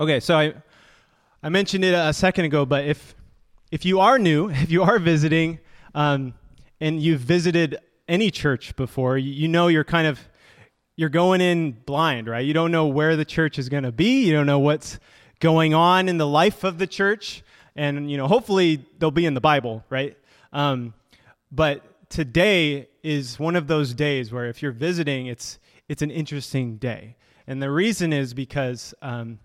Okay, so I I mentioned it a second ago, but if if you are new, if you are visiting, um, and you've visited any church before, you, you know you're kind of you're going in blind, right? You don't know where the church is going to be. You don't know what's going on in the life of the church, and you know hopefully they'll be in the Bible, right? Um, but today is one of those days where if you're visiting, it's it's an interesting day, and the reason is because um,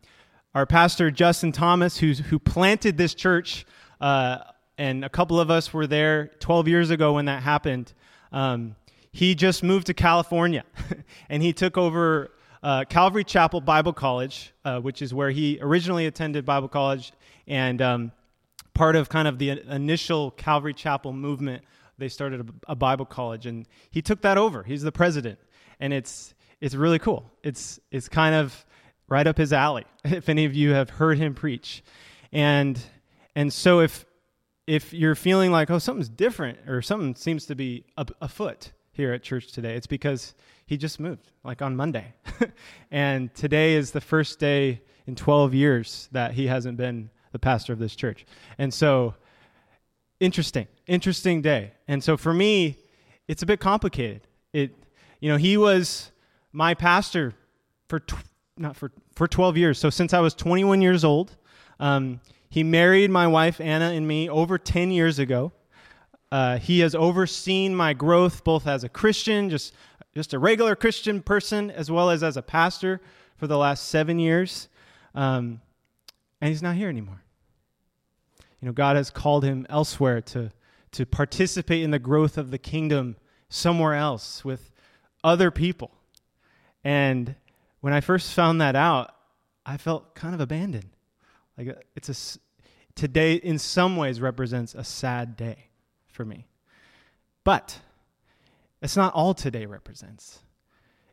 our pastor Justin Thomas, who's who planted this church, uh, and a couple of us were there 12 years ago when that happened. Um, he just moved to California, and he took over uh, Calvary Chapel Bible College, uh, which is where he originally attended Bible college, and um, part of kind of the initial Calvary Chapel movement. They started a, a Bible college, and he took that over. He's the president, and it's it's really cool. It's it's kind of right up his alley. If any of you have heard him preach, and and so if if you're feeling like oh something's different or something seems to be afoot here at church today, it's because he just moved like on Monday, and today is the first day in 12 years that he hasn't been the pastor of this church, and so interesting, interesting day. And so for me, it's a bit complicated. It you know he was my pastor for not for for 12 years. So since I was 21 years old, um, he married my wife Anna and me over 10 years ago. Uh, he has overseen my growth both as a Christian, just just a regular Christian person, as well as as a pastor for the last seven years. Um, and he's not here anymore. You know, God has called him elsewhere to to participate in the growth of the kingdom somewhere else with other people. And when I first found that out, I felt kind of abandoned. Like uh, it's a today in some ways represents a sad day for me. But it's not all today represents.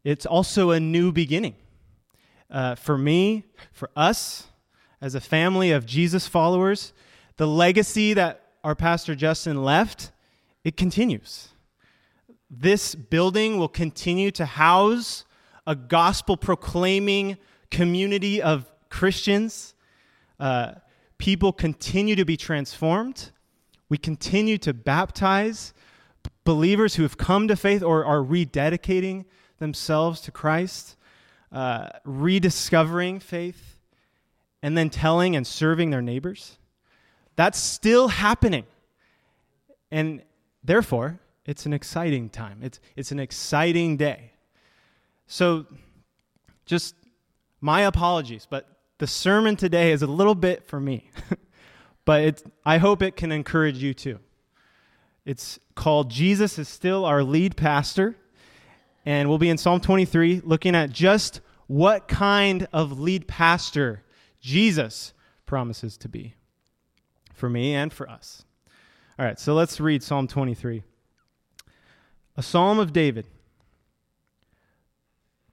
It's also a new beginning. Uh, for me, for us, as a family of Jesus followers, the legacy that our pastor Justin left, it continues. This building will continue to house a gospel proclaiming community of Christians. Uh, people continue to be transformed. We continue to baptize believers who have come to faith or are rededicating themselves to Christ, uh, rediscovering faith, and then telling and serving their neighbors. That's still happening. And therefore, it's an exciting time. It's, it's an exciting day. So, just my apologies, but the sermon today is a little bit for me, but it, I hope it can encourage you too. It's called Jesus is Still Our Lead Pastor, and we'll be in Psalm 23 looking at just what kind of lead pastor Jesus promises to be for me and for us. All right, so let's read Psalm 23. A psalm of David.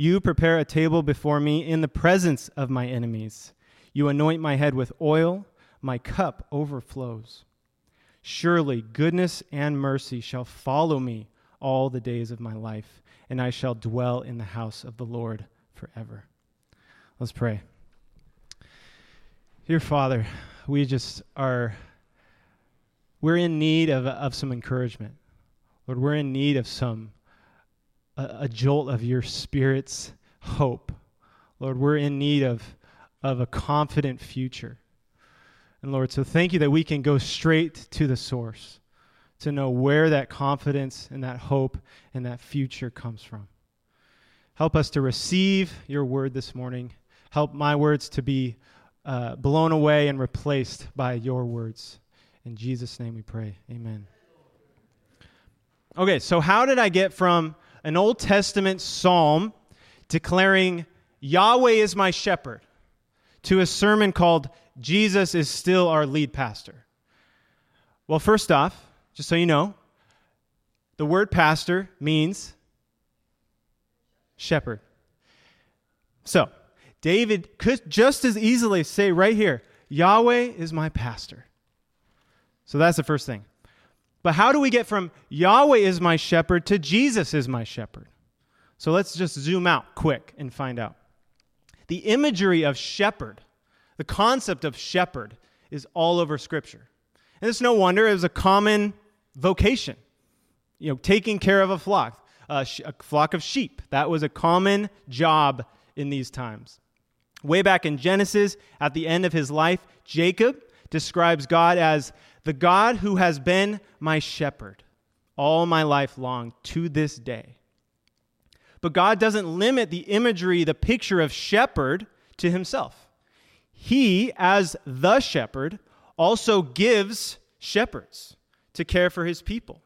You prepare a table before me in the presence of my enemies. You anoint my head with oil, my cup overflows. Surely goodness and mercy shall follow me all the days of my life, and I shall dwell in the house of the Lord forever. Let's pray. Dear Father, we just are, we're in need of, of some encouragement. Lord, we're in need of some a, a jolt of your Spirit's hope. Lord, we're in need of, of a confident future. And Lord, so thank you that we can go straight to the source to know where that confidence and that hope and that future comes from. Help us to receive your word this morning. Help my words to be uh, blown away and replaced by your words. In Jesus' name we pray. Amen. Okay, so how did I get from an Old Testament psalm declaring Yahweh is my shepherd to a sermon called Jesus is still our lead pastor? Well, first off, just so you know, the word pastor means shepherd. So, David could just as easily say right here, Yahweh is my pastor. So that's the first thing. But how do we get from Yahweh is my shepherd to Jesus is my shepherd? So let's just zoom out quick and find out. The imagery of shepherd, the concept of shepherd, is all over Scripture. And it's no wonder, it was a common vocation. You know, taking care of a flock, a, sh- a flock of sheep. That was a common job in these times. Way back in Genesis, at the end of his life, Jacob describes God as the God who has been my shepherd all my life long to this day. But God doesn't limit the imagery, the picture of shepherd to himself. He, as the shepherd, also gives shepherds to care for his people.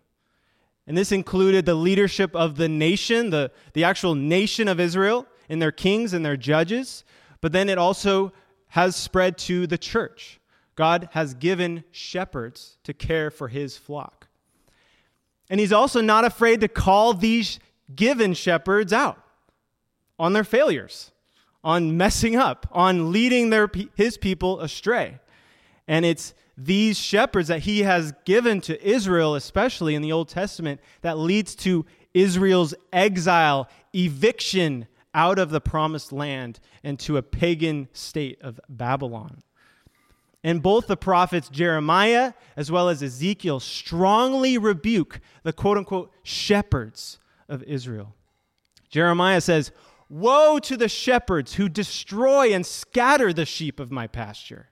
And this included the leadership of the nation, the, the actual nation of Israel, and their kings and their judges. But then it also has spread to the church. God has given shepherds to care for his flock. And he's also not afraid to call these given shepherds out on their failures, on messing up, on leading their, his people astray. And it's these shepherds that he has given to Israel, especially in the Old Testament, that leads to Israel's exile, eviction out of the promised land, and to a pagan state of Babylon. And both the prophets Jeremiah as well as Ezekiel strongly rebuke the quote unquote shepherds of Israel. Jeremiah says, Woe to the shepherds who destroy and scatter the sheep of my pasture.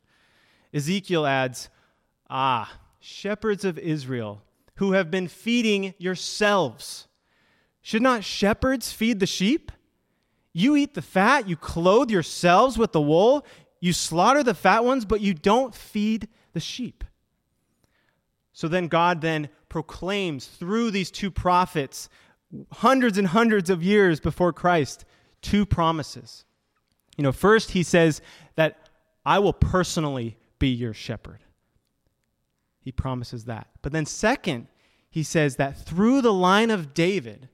Ezekiel adds, Ah, shepherds of Israel, who have been feeding yourselves. Should not shepherds feed the sheep? You eat the fat, you clothe yourselves with the wool, you slaughter the fat ones, but you don't feed the sheep. So then God then proclaims through these two prophets, hundreds and hundreds of years before Christ, two promises. You know, first he says that I will personally be your shepherd. He promises that. But then second, he says that through the line of David,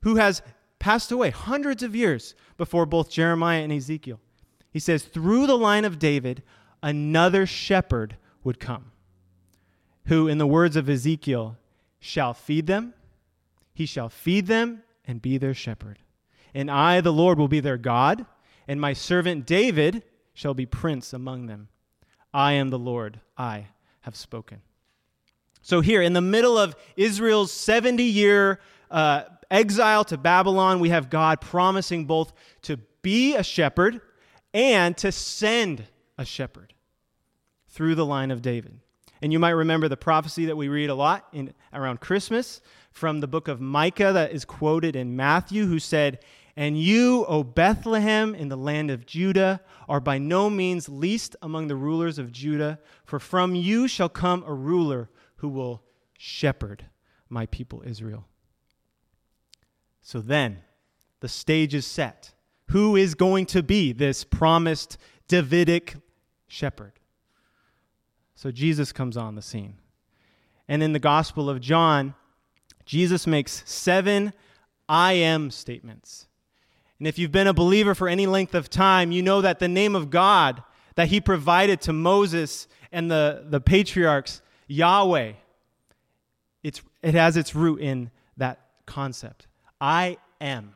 who has passed away hundreds of years before both Jeremiah and Ezekiel, he says, through the line of David, another shepherd would come, who, in the words of Ezekiel, shall feed them, he shall feed them and be their shepherd. And I, the Lord, will be their God, and my servant David shall be prince among them. I am the Lord, I have spoken. So, here in the middle of Israel's 70 year uh, exile to Babylon, we have God promising both to be a shepherd and to send a shepherd through the line of David. And you might remember the prophecy that we read a lot in, around Christmas from the book of Micah that is quoted in Matthew, who said, And you, O Bethlehem, in the land of Judah, are by no means least among the rulers of Judah, for from you shall come a ruler who will shepherd my people Israel. So then, the stage is set who is going to be this promised Davidic shepherd. So Jesus comes on the scene. And in the Gospel of John, Jesus makes seven I am statements. And if you've been a believer for any length of time, you know that the name of God that he provided to Moses and the, the patriarchs, Yahweh, it's, it has its root in that concept. I am.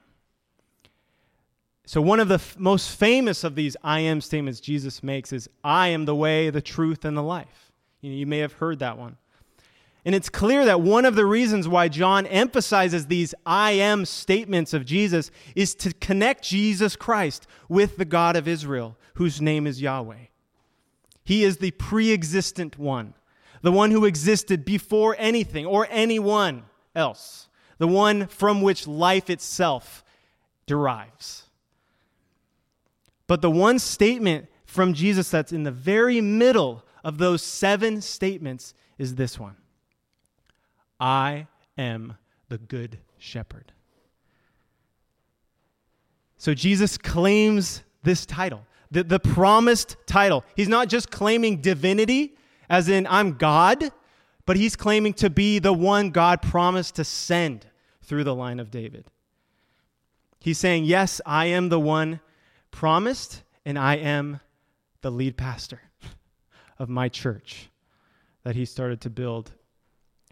So, one of the f- most famous of these I am statements Jesus makes is, I am the way, the truth, and the life. You, know, you may have heard that one. And it's clear that one of the reasons why John emphasizes these I am statements of Jesus is to connect Jesus Christ with the God of Israel, whose name is Yahweh. He is the pre existent one, the one who existed before anything or anyone else, the one from which life itself derives. But the one statement from Jesus that's in the very middle of those seven statements is this one I am the good shepherd. So Jesus claims this title the, the promised title. He's not just claiming divinity, as in, I'm God, but he's claiming to be the one God promised to send through the line of David. He's saying, Yes, I am the one promised, and I am the lead pastor of my church that he started to build.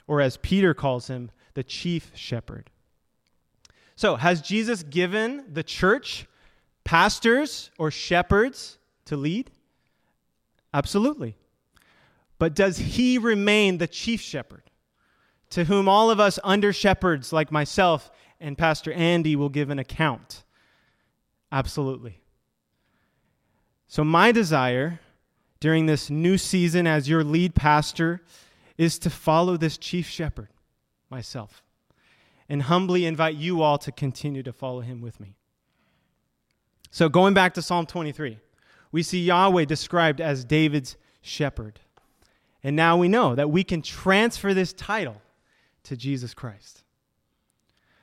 Or as Peter calls him, the chief shepherd. So, has Jesus given the church pastors or shepherds to lead? Absolutely. But does he remain the chief shepherd, to whom all of us under shepherds like myself and Pastor Andy will give an account? Absolutely. So, my desire during this new season as your lead pastor is to follow this chief shepherd, myself, and humbly invite you all to continue to follow him with me. So, going back to Psalm 23, we see Yahweh described as David's shepherd. And now we know that we can transfer this title to Jesus Christ.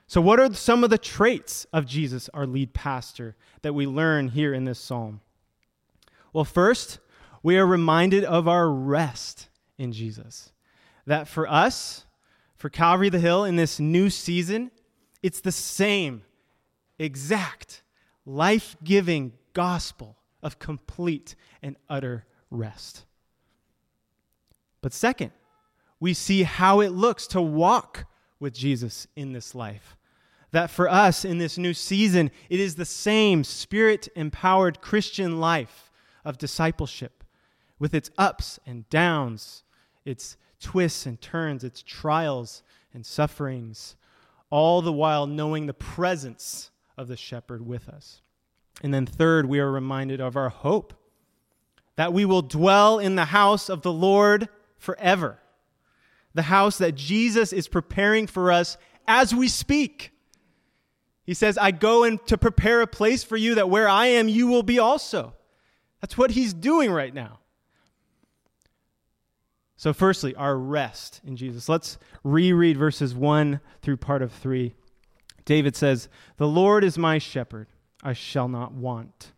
So, what are some of the traits of Jesus, our lead pastor, that we learn here in this psalm? Well, first, we are reminded of our rest in Jesus. That for us, for Calvary the Hill in this new season, it's the same exact life giving gospel of complete and utter rest. But second, we see how it looks to walk with Jesus in this life. That for us in this new season, it is the same spirit empowered Christian life of discipleship with its ups and downs, its twists and turns, its trials and sufferings, all the while knowing the presence of the shepherd with us. And then, third, we are reminded of our hope that we will dwell in the house of the Lord forever. The house that Jesus is preparing for us as we speak. He says, I go in to prepare a place for you that where I am, you will be also. That's what he's doing right now. So, firstly, our rest in Jesus. Let's reread verses 1 through part of 3. David says, The Lord is my shepherd, I shall not want.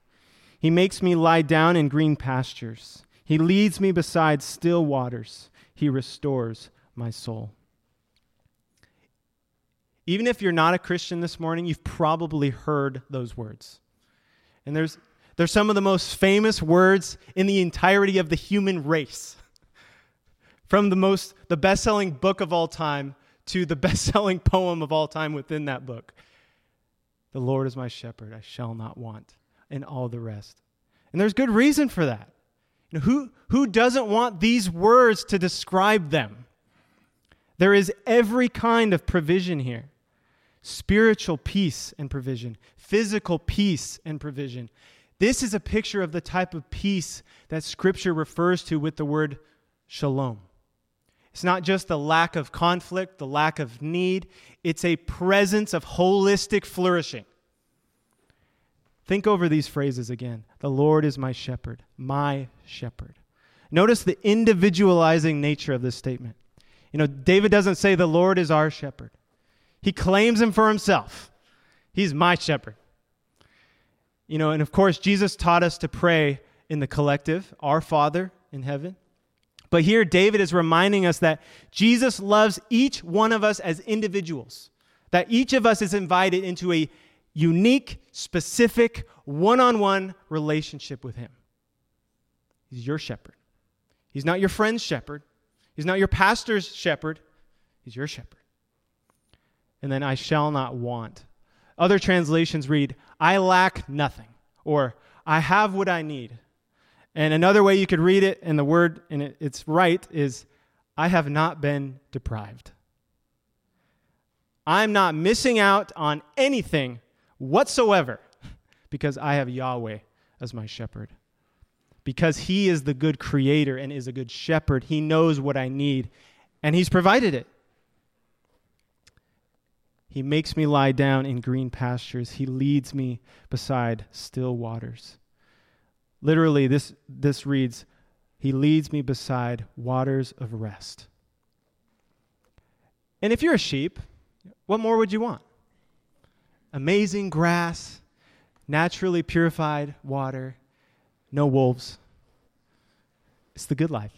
He makes me lie down in green pastures. He leads me beside still waters. He restores my soul. Even if you're not a Christian this morning, you've probably heard those words. And there's, they're some of the most famous words in the entirety of the human race. From the most the best-selling book of all time to the best-selling poem of all time within that book. The Lord is my shepherd, I shall not want, and all the rest. And there's good reason for that. You know, who, who doesn't want these words to describe them? There is every kind of provision here spiritual peace and provision, physical peace and provision. This is a picture of the type of peace that Scripture refers to with the word shalom. It's not just the lack of conflict, the lack of need, it's a presence of holistic flourishing. Think over these phrases again. The Lord is my shepherd, my shepherd. Notice the individualizing nature of this statement. You know, David doesn't say the Lord is our shepherd, he claims him for himself. He's my shepherd. You know, and of course, Jesus taught us to pray in the collective, Our Father in heaven. But here, David is reminding us that Jesus loves each one of us as individuals, that each of us is invited into a unique, specific, one on one relationship with Him. He's your shepherd. He's not your friend's shepherd. He's not your pastor's shepherd. He's your shepherd. And then, I shall not want. Other translations read, I lack nothing, or I have what I need. And another way you could read it, and the word, and it, it's right, is, I have not been deprived. I'm not missing out on anything whatsoever because I have Yahweh as my shepherd. Because he is the good creator and is a good shepherd, he knows what I need and he's provided it. He makes me lie down in green pastures. He leads me beside still waters. Literally, this, this reads, He leads me beside waters of rest. And if you're a sheep, what more would you want? amazing grass, naturally purified water, no wolves. It's the good life.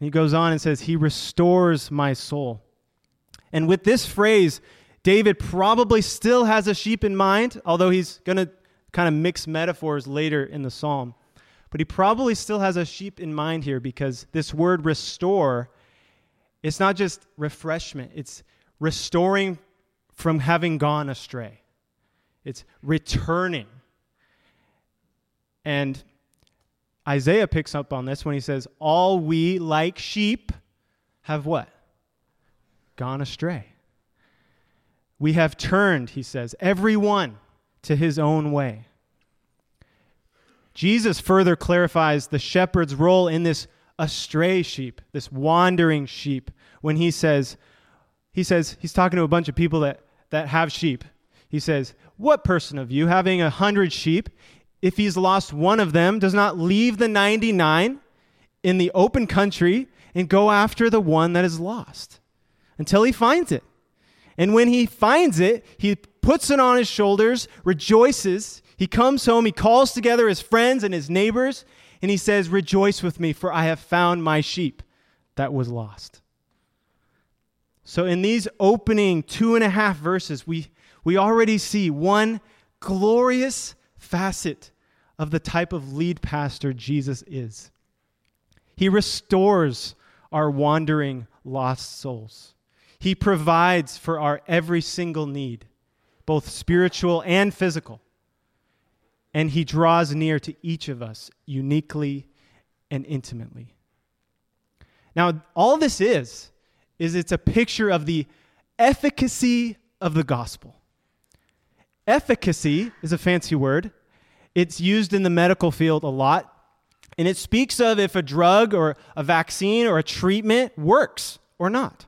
And he goes on and says, He restores my soul. And with this phrase, David probably still has a sheep in mind, although he's going to kind of mix metaphors later in the psalm. But he probably still has a sheep in mind here because this word restore, it's not just refreshment, it's restoring from having gone astray, it's returning. And Isaiah picks up on this when he says, All we like sheep have what? Gone astray. We have turned, he says, everyone to his own way. Jesus further clarifies the shepherd's role in this astray sheep, this wandering sheep, when he says, he says, he's talking to a bunch of people that, that have sheep. He says, What person of you, having a hundred sheep, if he's lost one of them, does not leave the 99 in the open country and go after the one that is lost until he finds it? And when he finds it, he puts it on his shoulders, rejoices. He comes home, he calls together his friends and his neighbors, and he says, Rejoice with me, for I have found my sheep that was lost. So, in these opening two and a half verses, we, we already see one glorious facet of the type of lead pastor Jesus is. He restores our wandering, lost souls. He provides for our every single need, both spiritual and physical. And He draws near to each of us uniquely and intimately. Now, all this is, is it's a picture of the efficacy of the gospel. Efficacy is a fancy word. It's used in the medical field a lot. And it speaks of if a drug or a vaccine or a treatment works or not.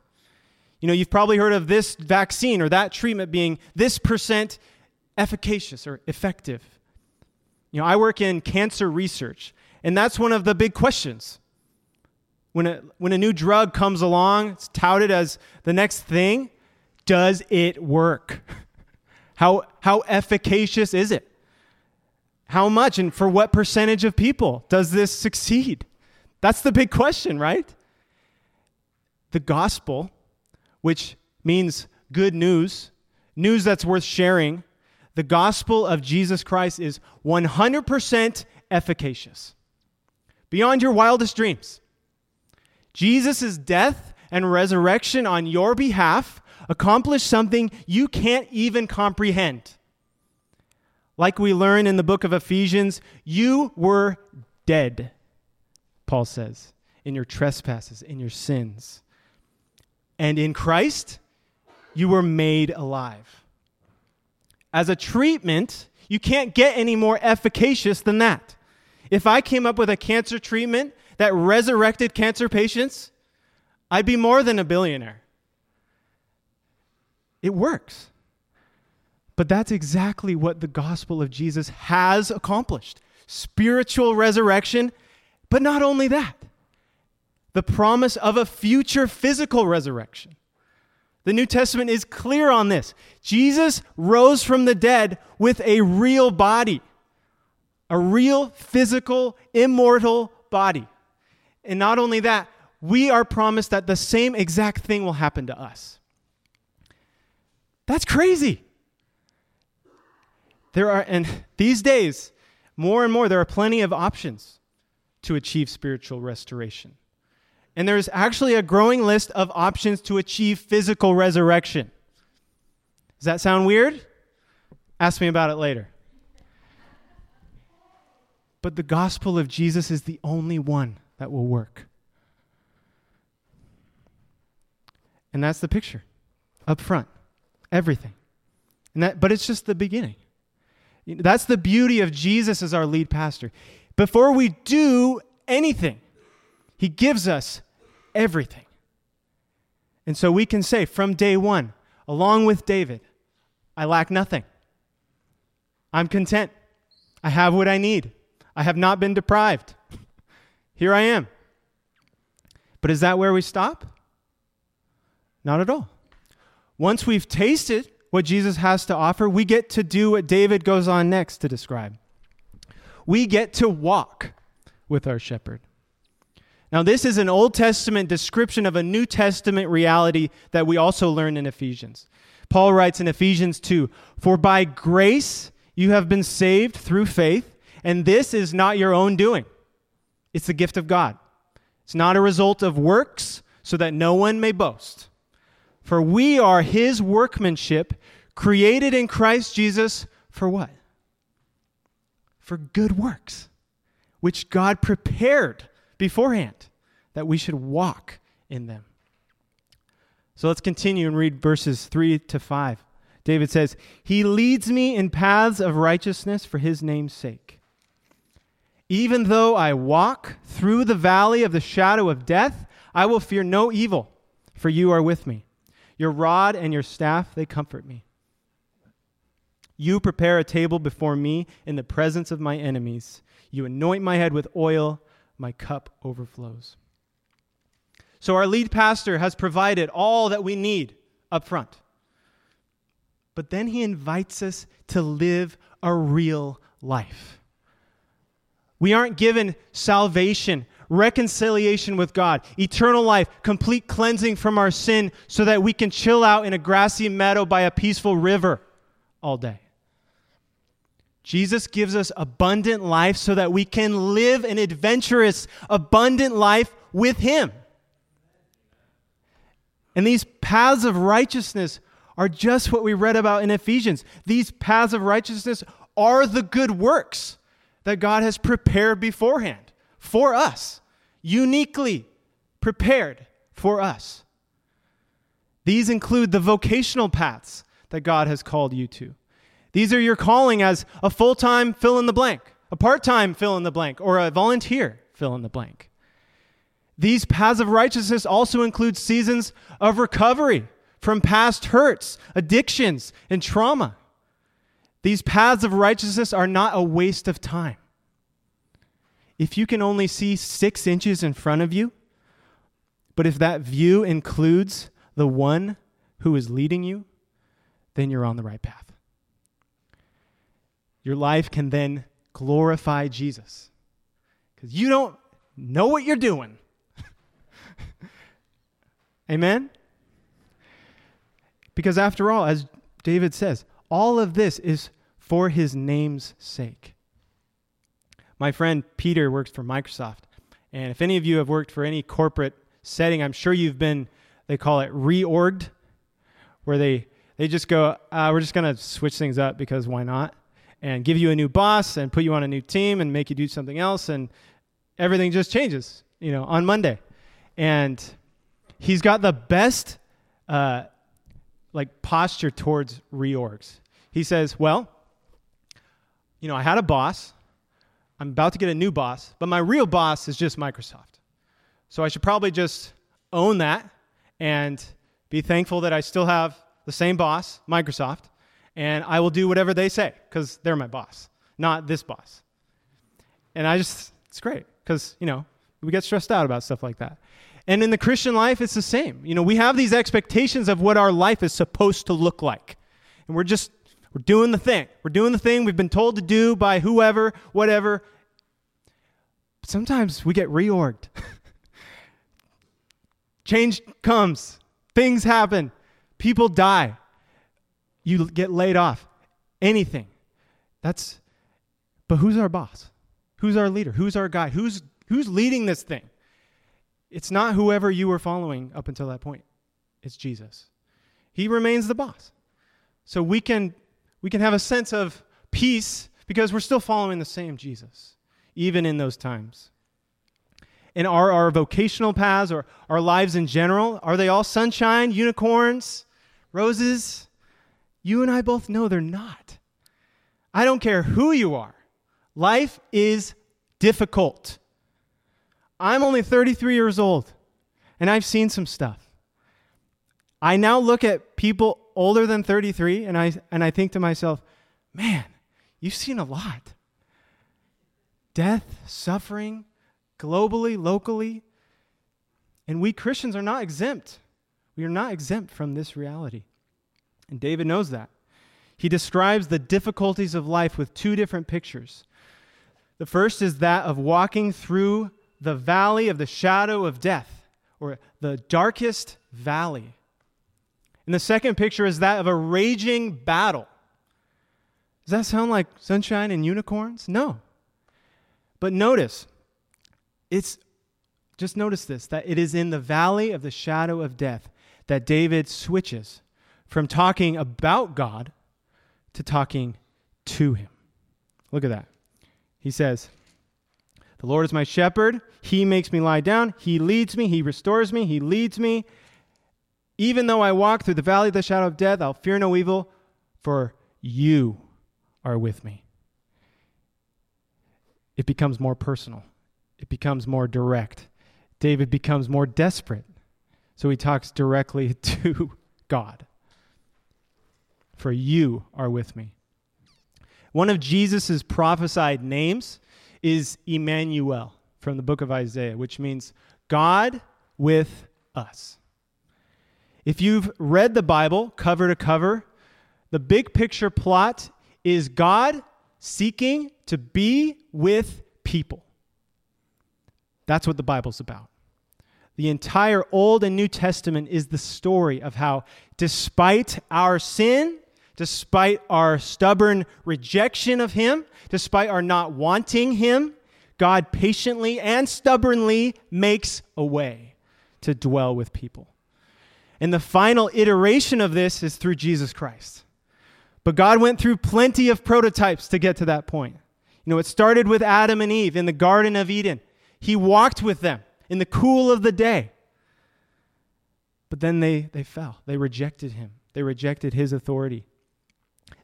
You know, you've probably heard of this vaccine or that treatment being this percent efficacious or effective. You know, I work in cancer research, and that's one of the big questions. When a, when a new drug comes along, it's touted as the next thing, does it work? How, how efficacious is it? How much and for what percentage of people does this succeed? That's the big question, right? The gospel which means good news, news that's worth sharing, the gospel of Jesus Christ is 100% efficacious, beyond your wildest dreams. Jesus' death and resurrection on your behalf accomplished something you can't even comprehend. Like we learn in the book of Ephesians, you were dead, Paul says, in your trespasses, in your sins. And in Christ, you were made alive. As a treatment, you can't get any more efficacious than that. If I came up with a cancer treatment that resurrected cancer patients, I'd be more than a billionaire. It works. But that's exactly what the gospel of Jesus has accomplished spiritual resurrection, but not only that the promise of a future physical resurrection. The New Testament is clear on this. Jesus rose from the dead with a real body, a real physical, immortal body. And not only that, we are promised that the same exact thing will happen to us. That's crazy. There are, and these days, more and more, there are plenty of options to achieve spiritual restoration. And there's actually a growing list of options to achieve physical resurrection. Does that sound weird? Ask me about it later. But the gospel of Jesus is the only one that will work. And that's the picture up front. Everything. And that, but it's just the beginning. That's the beauty of Jesus as our lead pastor. Before we do anything, he gives us everything. And so we can say from day one, along with David, I lack nothing. I'm content. I have what I need. I have not been deprived. Here I am. But is that where we stop? Not at all. Once we've tasted what Jesus has to offer, we get to do what David goes on next to describe. We get to walk with our shepherd. Now, this is an Old Testament description of a New Testament reality that we also learn in Ephesians. Paul writes in Ephesians 2 For by grace you have been saved through faith, and this is not your own doing, it's the gift of God. It's not a result of works, so that no one may boast. For we are his workmanship, created in Christ Jesus for what? For good works, which God prepared beforehand that we should walk in them. So let's continue and read verses 3 to 5. David says, He leads me in paths of righteousness for his name's sake. Even though I walk through the valley of the shadow of death, I will fear no evil, for you are with me. Your rod and your staff, they comfort me. You prepare a table before me in the presence of my enemies. You anoint my head with oil, my cup overflows. So, our lead pastor has provided all that we need up front. But then he invites us to live a real life. We aren't given salvation, reconciliation with God, eternal life, complete cleansing from our sin so that we can chill out in a grassy meadow by a peaceful river all day. Jesus gives us abundant life so that we can live an adventurous, abundant life with Him. And these paths of righteousness are just what we read about in Ephesians. These paths of righteousness are the good works that God has prepared beforehand for us, uniquely prepared for us. These include the vocational paths that God has called you to. These are your calling as a full time fill in the blank, a part time fill in the blank, or a volunteer fill in the blank. These paths of righteousness also include seasons of recovery from past hurts, addictions, and trauma. These paths of righteousness are not a waste of time. If you can only see six inches in front of you, but if that view includes the one who is leading you, then you're on the right path. Your life can then glorify Jesus because you don't know what you're doing Amen? Because after all, as David says, all of this is for his name's sake. My friend Peter works for Microsoft. And if any of you have worked for any corporate setting, I'm sure you've been, they call it reorged, where they, they just go, uh, we're just going to switch things up because why not? And give you a new boss and put you on a new team and make you do something else. And everything just changes, you know, on Monday. And he's got the best uh, like posture towards reorgs. He says, "Well, you know, I had a boss. I'm about to get a new boss, but my real boss is just Microsoft. So I should probably just own that and be thankful that I still have the same boss, Microsoft, and I will do whatever they say because they're my boss, not this boss. And I just, it's great because, you know, we get stressed out about stuff like that. And in the Christian life, it's the same. You know, we have these expectations of what our life is supposed to look like. And we're just, we're doing the thing. We're doing the thing we've been told to do by whoever, whatever. But sometimes we get reorged. Change comes, things happen, people die, you get laid off, anything. That's, but who's our boss? Who's our leader? Who's our guy? Who's, who's leading this thing? It's not whoever you were following up until that point. It's Jesus. He remains the boss. So we can we can have a sense of peace because we're still following the same Jesus, even in those times. And are our vocational paths or our lives in general, are they all sunshine, unicorns, roses? You and I both know they're not. I don't care who you are. Life is difficult. I'm only 33 years old, and I've seen some stuff. I now look at people older than 33, and I, and I think to myself, man, you've seen a lot. Death, suffering, globally, locally. And we Christians are not exempt. We are not exempt from this reality. And David knows that. He describes the difficulties of life with two different pictures The first is that of walking through the valley of the shadow of death, or the darkest valley. And the second picture is that of a raging battle. Does that sound like sunshine and unicorns? No. But notice, it's just notice this that it is in the valley of the shadow of death that David switches from talking about God to talking to him. Look at that. He says, The Lord is my shepherd. He makes me lie down. He leads me. He restores me. He leads me. Even though I walk through the valley of the shadow of death, I'll fear no evil, for you are with me. It becomes more personal, it becomes more direct. David becomes more desperate. So he talks directly to God. For you are with me. One of Jesus' prophesied names is Emmanuel from the book of Isaiah, which means God with us. If you've read the Bible cover to cover, the big picture plot is God seeking to be with people. That's what the Bible's about. The entire Old and New Testament is the story of how, despite our sin, despite our stubborn rejection of Him, despite our not wanting Him, God patiently and stubbornly makes a way to dwell with people. And the final iteration of this is through Jesus Christ. But God went through plenty of prototypes to get to that point. You know, it started with Adam and Eve in the Garden of Eden. He walked with them in the cool of the day. But then they, they fell. They rejected him, they rejected his authority.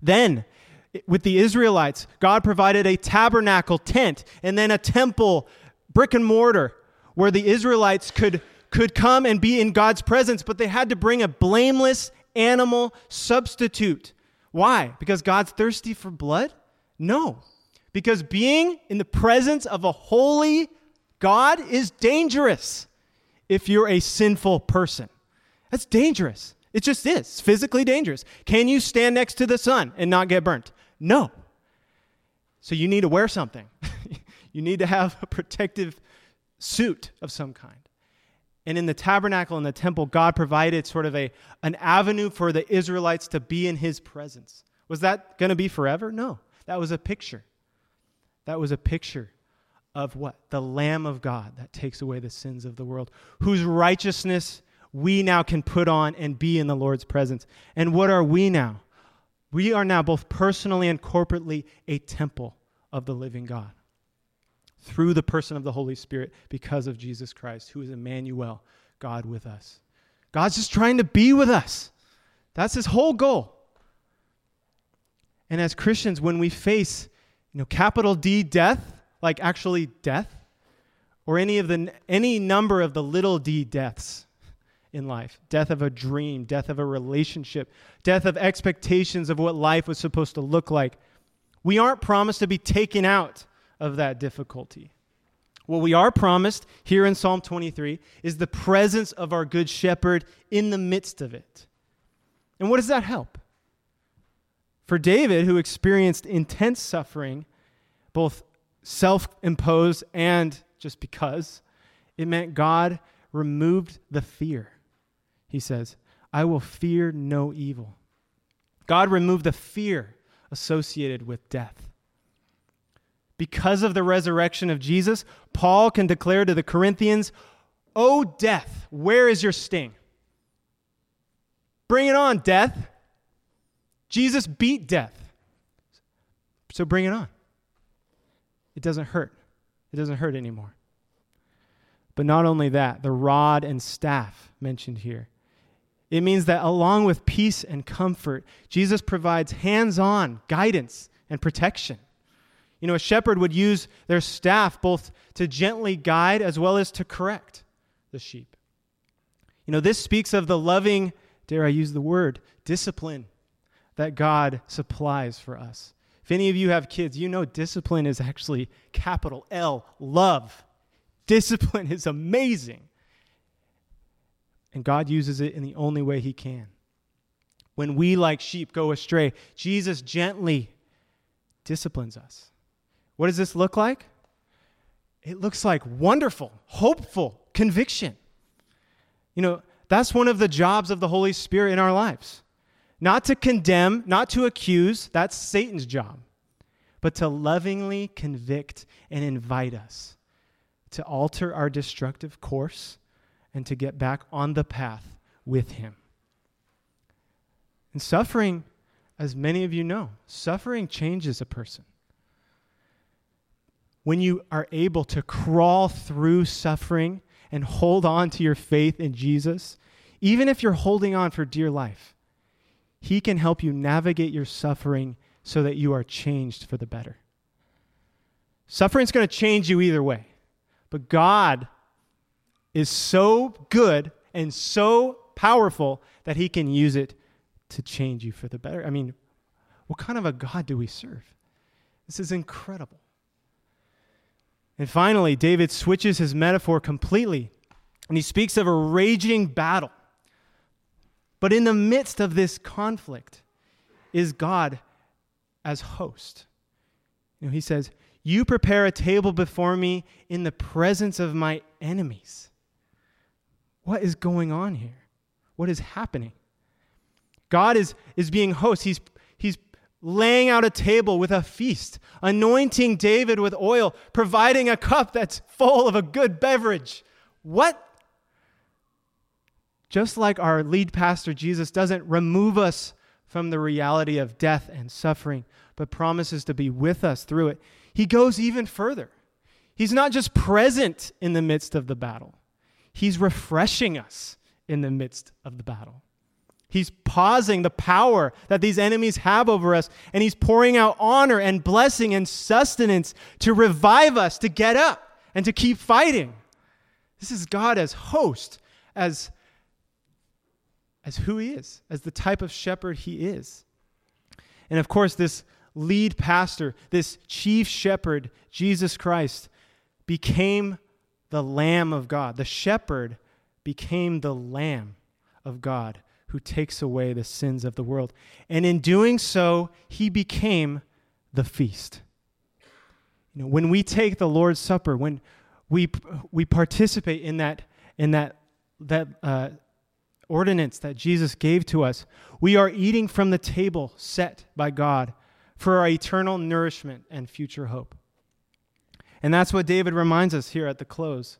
Then, with the Israelites, God provided a tabernacle tent and then a temple, brick and mortar, where the Israelites could, could come and be in God's presence, but they had to bring a blameless animal substitute. Why? Because God's thirsty for blood? No. Because being in the presence of a holy God is dangerous if you're a sinful person. That's dangerous. It just is. Physically dangerous. Can you stand next to the sun and not get burnt? No. So you need to wear something. you need to have a protective suit of some kind. And in the tabernacle and the temple, God provided sort of a, an avenue for the Israelites to be in his presence. Was that going to be forever? No. That was a picture. That was a picture of what? The Lamb of God that takes away the sins of the world, whose righteousness we now can put on and be in the Lord's presence. And what are we now? We are now both personally and corporately a temple of the living God through the person of the Holy Spirit because of Jesus Christ, who is Emmanuel, God with us. God's just trying to be with us. That's his whole goal. And as Christians, when we face, you know, capital D death, like actually death, or any of the any number of the little d deaths, in life death of a dream, death of a relationship, death of expectations of what life was supposed to look like. We aren't promised to be taken out of that difficulty. What we are promised here in Psalm 23 is the presence of our good shepherd in the midst of it. And what does that help? For David, who experienced intense suffering, both self imposed and just because, it meant God removed the fear he says, I will fear no evil. God removed the fear associated with death. Because of the resurrection of Jesus, Paul can declare to the Corinthians, O death, where is your sting? Bring it on, death. Jesus beat death. So bring it on. It doesn't hurt. It doesn't hurt anymore. But not only that, the rod and staff mentioned here it means that along with peace and comfort, Jesus provides hands on guidance and protection. You know, a shepherd would use their staff both to gently guide as well as to correct the sheep. You know, this speaks of the loving, dare I use the word, discipline that God supplies for us. If any of you have kids, you know discipline is actually capital L, love. Discipline is amazing. And God uses it in the only way He can. When we, like sheep, go astray, Jesus gently disciplines us. What does this look like? It looks like wonderful, hopeful conviction. You know, that's one of the jobs of the Holy Spirit in our lives. Not to condemn, not to accuse, that's Satan's job, but to lovingly convict and invite us to alter our destructive course and to get back on the path with Him. And suffering, as many of you know, suffering changes a person. When you are able to crawl through suffering and hold on to your faith in Jesus, even if you're holding on for dear life, He can help you navigate your suffering so that you are changed for the better. Suffering's going to change you either way, but God is so good and so powerful that He can use it to change you for the better. I mean, what kind of a God do we serve? This is incredible. And finally, David switches his metaphor completely and he speaks of a raging battle. But in the midst of this conflict is God as host. You know, he says, You prepare a table before me in the presence of my enemies. What is going on here? What is happening? God is, is being host. He's, he's laying out a table with a feast, anointing David with oil, providing a cup that's full of a good beverage. What? Just like our lead pastor, Jesus doesn't remove us from the reality of death and suffering, but promises to be with us through it. He goes even further. He's not just present in the midst of the battle, He's refreshing us in the midst of the battle. He's pausing the power that these enemies have over us, and he's pouring out honor and blessing and sustenance to revive us to get up and to keep fighting. This is God as host, as, as who he is, as the type of shepherd he is. And of course, this lead pastor, this chief shepherd, Jesus Christ, became the Lamb of God. The shepherd became the Lamb of God who takes away the sins of the world. And in doing so, he became the feast. You know, when we take the Lord's Supper, when we, we participate in that, in that, that uh, ordinance that Jesus gave to us, we are eating from the table set by God for our eternal nourishment and future hope. And that's what David reminds us here at the close.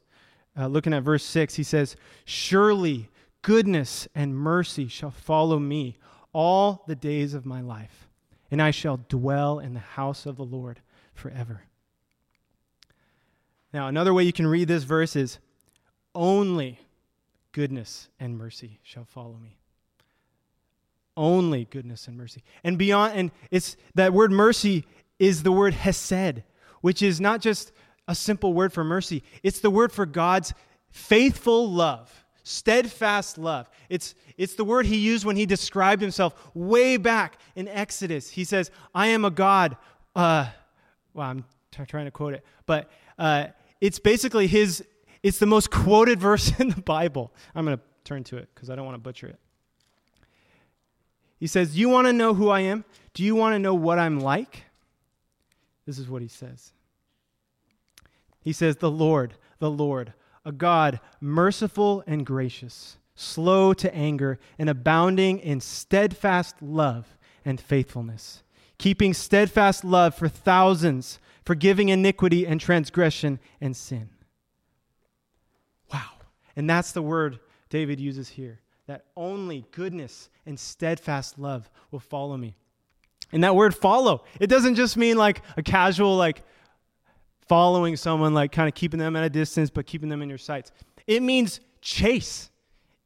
Uh, looking at verse 6, he says, Surely goodness and mercy shall follow me all the days of my life, and I shall dwell in the house of the Lord forever. Now, another way you can read this verse is only goodness and mercy shall follow me. Only goodness and mercy. And beyond, and it's that word mercy is the word hesed, which is not just a simple word for mercy, it's the word for God's faithful love, steadfast love. It's, it's the word he used when he described himself way back in Exodus. He says, I am a God. Uh, well, I'm t- trying to quote it, but uh, it's basically his, it's the most quoted verse in the Bible. I'm going to turn to it because I don't want to butcher it. He says, You want to know who I am? Do you want to know what I'm like? This is what he says. He says, The Lord, the Lord, a God merciful and gracious, slow to anger, and abounding in steadfast love and faithfulness, keeping steadfast love for thousands, forgiving iniquity and transgression and sin. Wow. And that's the word David uses here that only goodness and steadfast love will follow me. And that word follow, it doesn't just mean like a casual, like, following someone, like kind of keeping them at a distance, but keeping them in your sights. It means chase,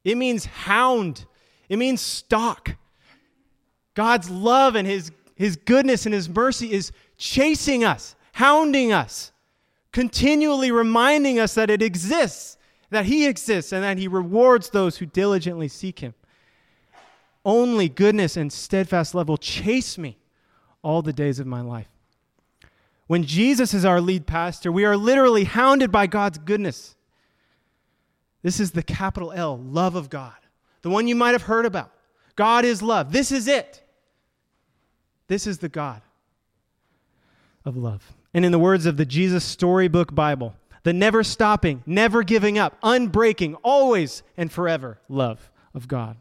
it means hound, it means stalk. God's love and his, his goodness and his mercy is chasing us, hounding us, continually reminding us that it exists, that he exists, and that he rewards those who diligently seek him. Only goodness and steadfast love will chase me all the days of my life. When Jesus is our lead pastor, we are literally hounded by God's goodness. This is the capital L, love of God, the one you might have heard about. God is love. This is it. This is the God of love. And in the words of the Jesus Storybook Bible, the never stopping, never giving up, unbreaking, always and forever love of God.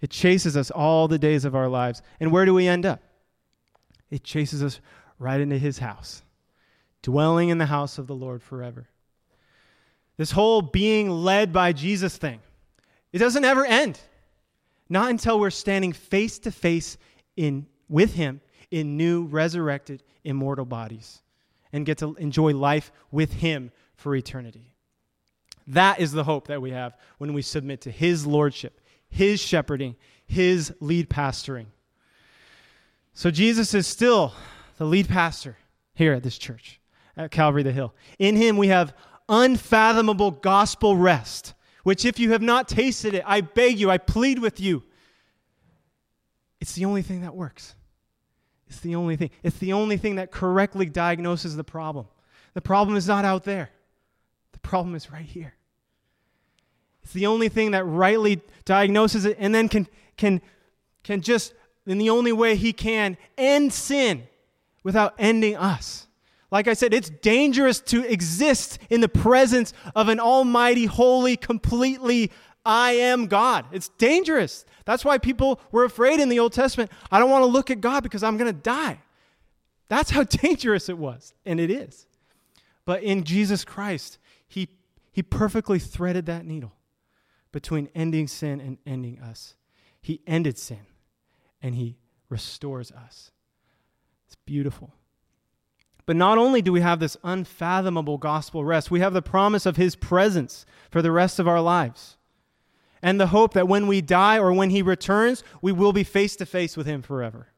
It chases us all the days of our lives. And where do we end up? It chases us right into his house, dwelling in the house of the Lord forever. This whole being led by Jesus thing, it doesn't ever end. Not until we're standing face to face in with him in new resurrected immortal bodies and get to enjoy life with him for eternity. That is the hope that we have when we submit to his lordship, his shepherding, his lead pastoring. So Jesus is still the lead pastor here at this church, at Calvary the Hill. In him we have unfathomable gospel rest, which if you have not tasted it, I beg you, I plead with you. It's the only thing that works. It's the only thing. It's the only thing that correctly diagnoses the problem. The problem is not out there. The problem is right here. It's the only thing that rightly diagnoses it and then can, can, can just, in the only way he can, end sin without ending us. Like I said, it's dangerous to exist in the presence of an almighty, holy, completely I am God. It's dangerous. That's why people were afraid in the Old Testament. I don't want to look at God because I'm going to die. That's how dangerous it was, and it is. But in Jesus Christ, he, he perfectly threaded that needle between ending sin and ending us. He ended sin and he restores us. It's beautiful. But not only do we have this unfathomable gospel rest, we have the promise of his presence for the rest of our lives. And the hope that when we die or when he returns, we will be face to face with him forever.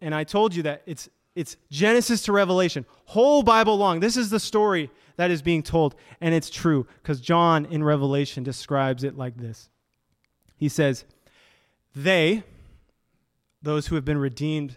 And I told you that it's it's Genesis to Revelation, whole Bible long. This is the story that is being told. And it's true because John in Revelation describes it like this He says, They, those who have been redeemed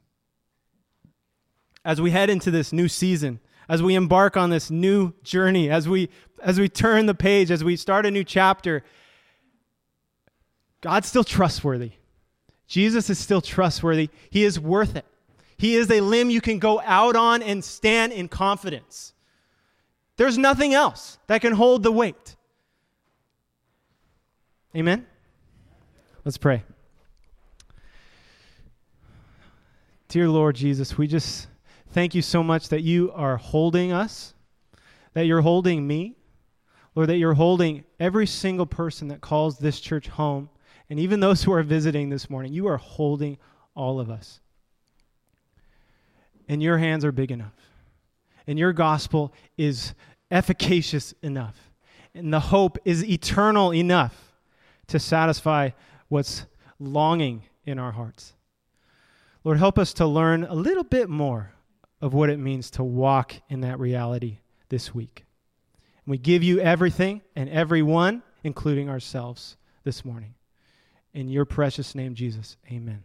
As we head into this new season, as we embark on this new journey, as we as we turn the page, as we start a new chapter, God's still trustworthy. Jesus is still trustworthy. He is worth it. He is a limb you can go out on and stand in confidence. There's nothing else that can hold the weight. Amen? Let's pray. Dear Lord Jesus, we just thank you so much that you are holding us, that you're holding me, Lord, that you're holding every single person that calls this church home and even those who are visiting this morning, you are holding all of us. And your hands are big enough. And your gospel is efficacious enough. And the hope is eternal enough to satisfy what's longing in our hearts. Lord, help us to learn a little bit more of what it means to walk in that reality this week. And we give you everything and everyone, including ourselves, this morning. In your precious name, Jesus, amen.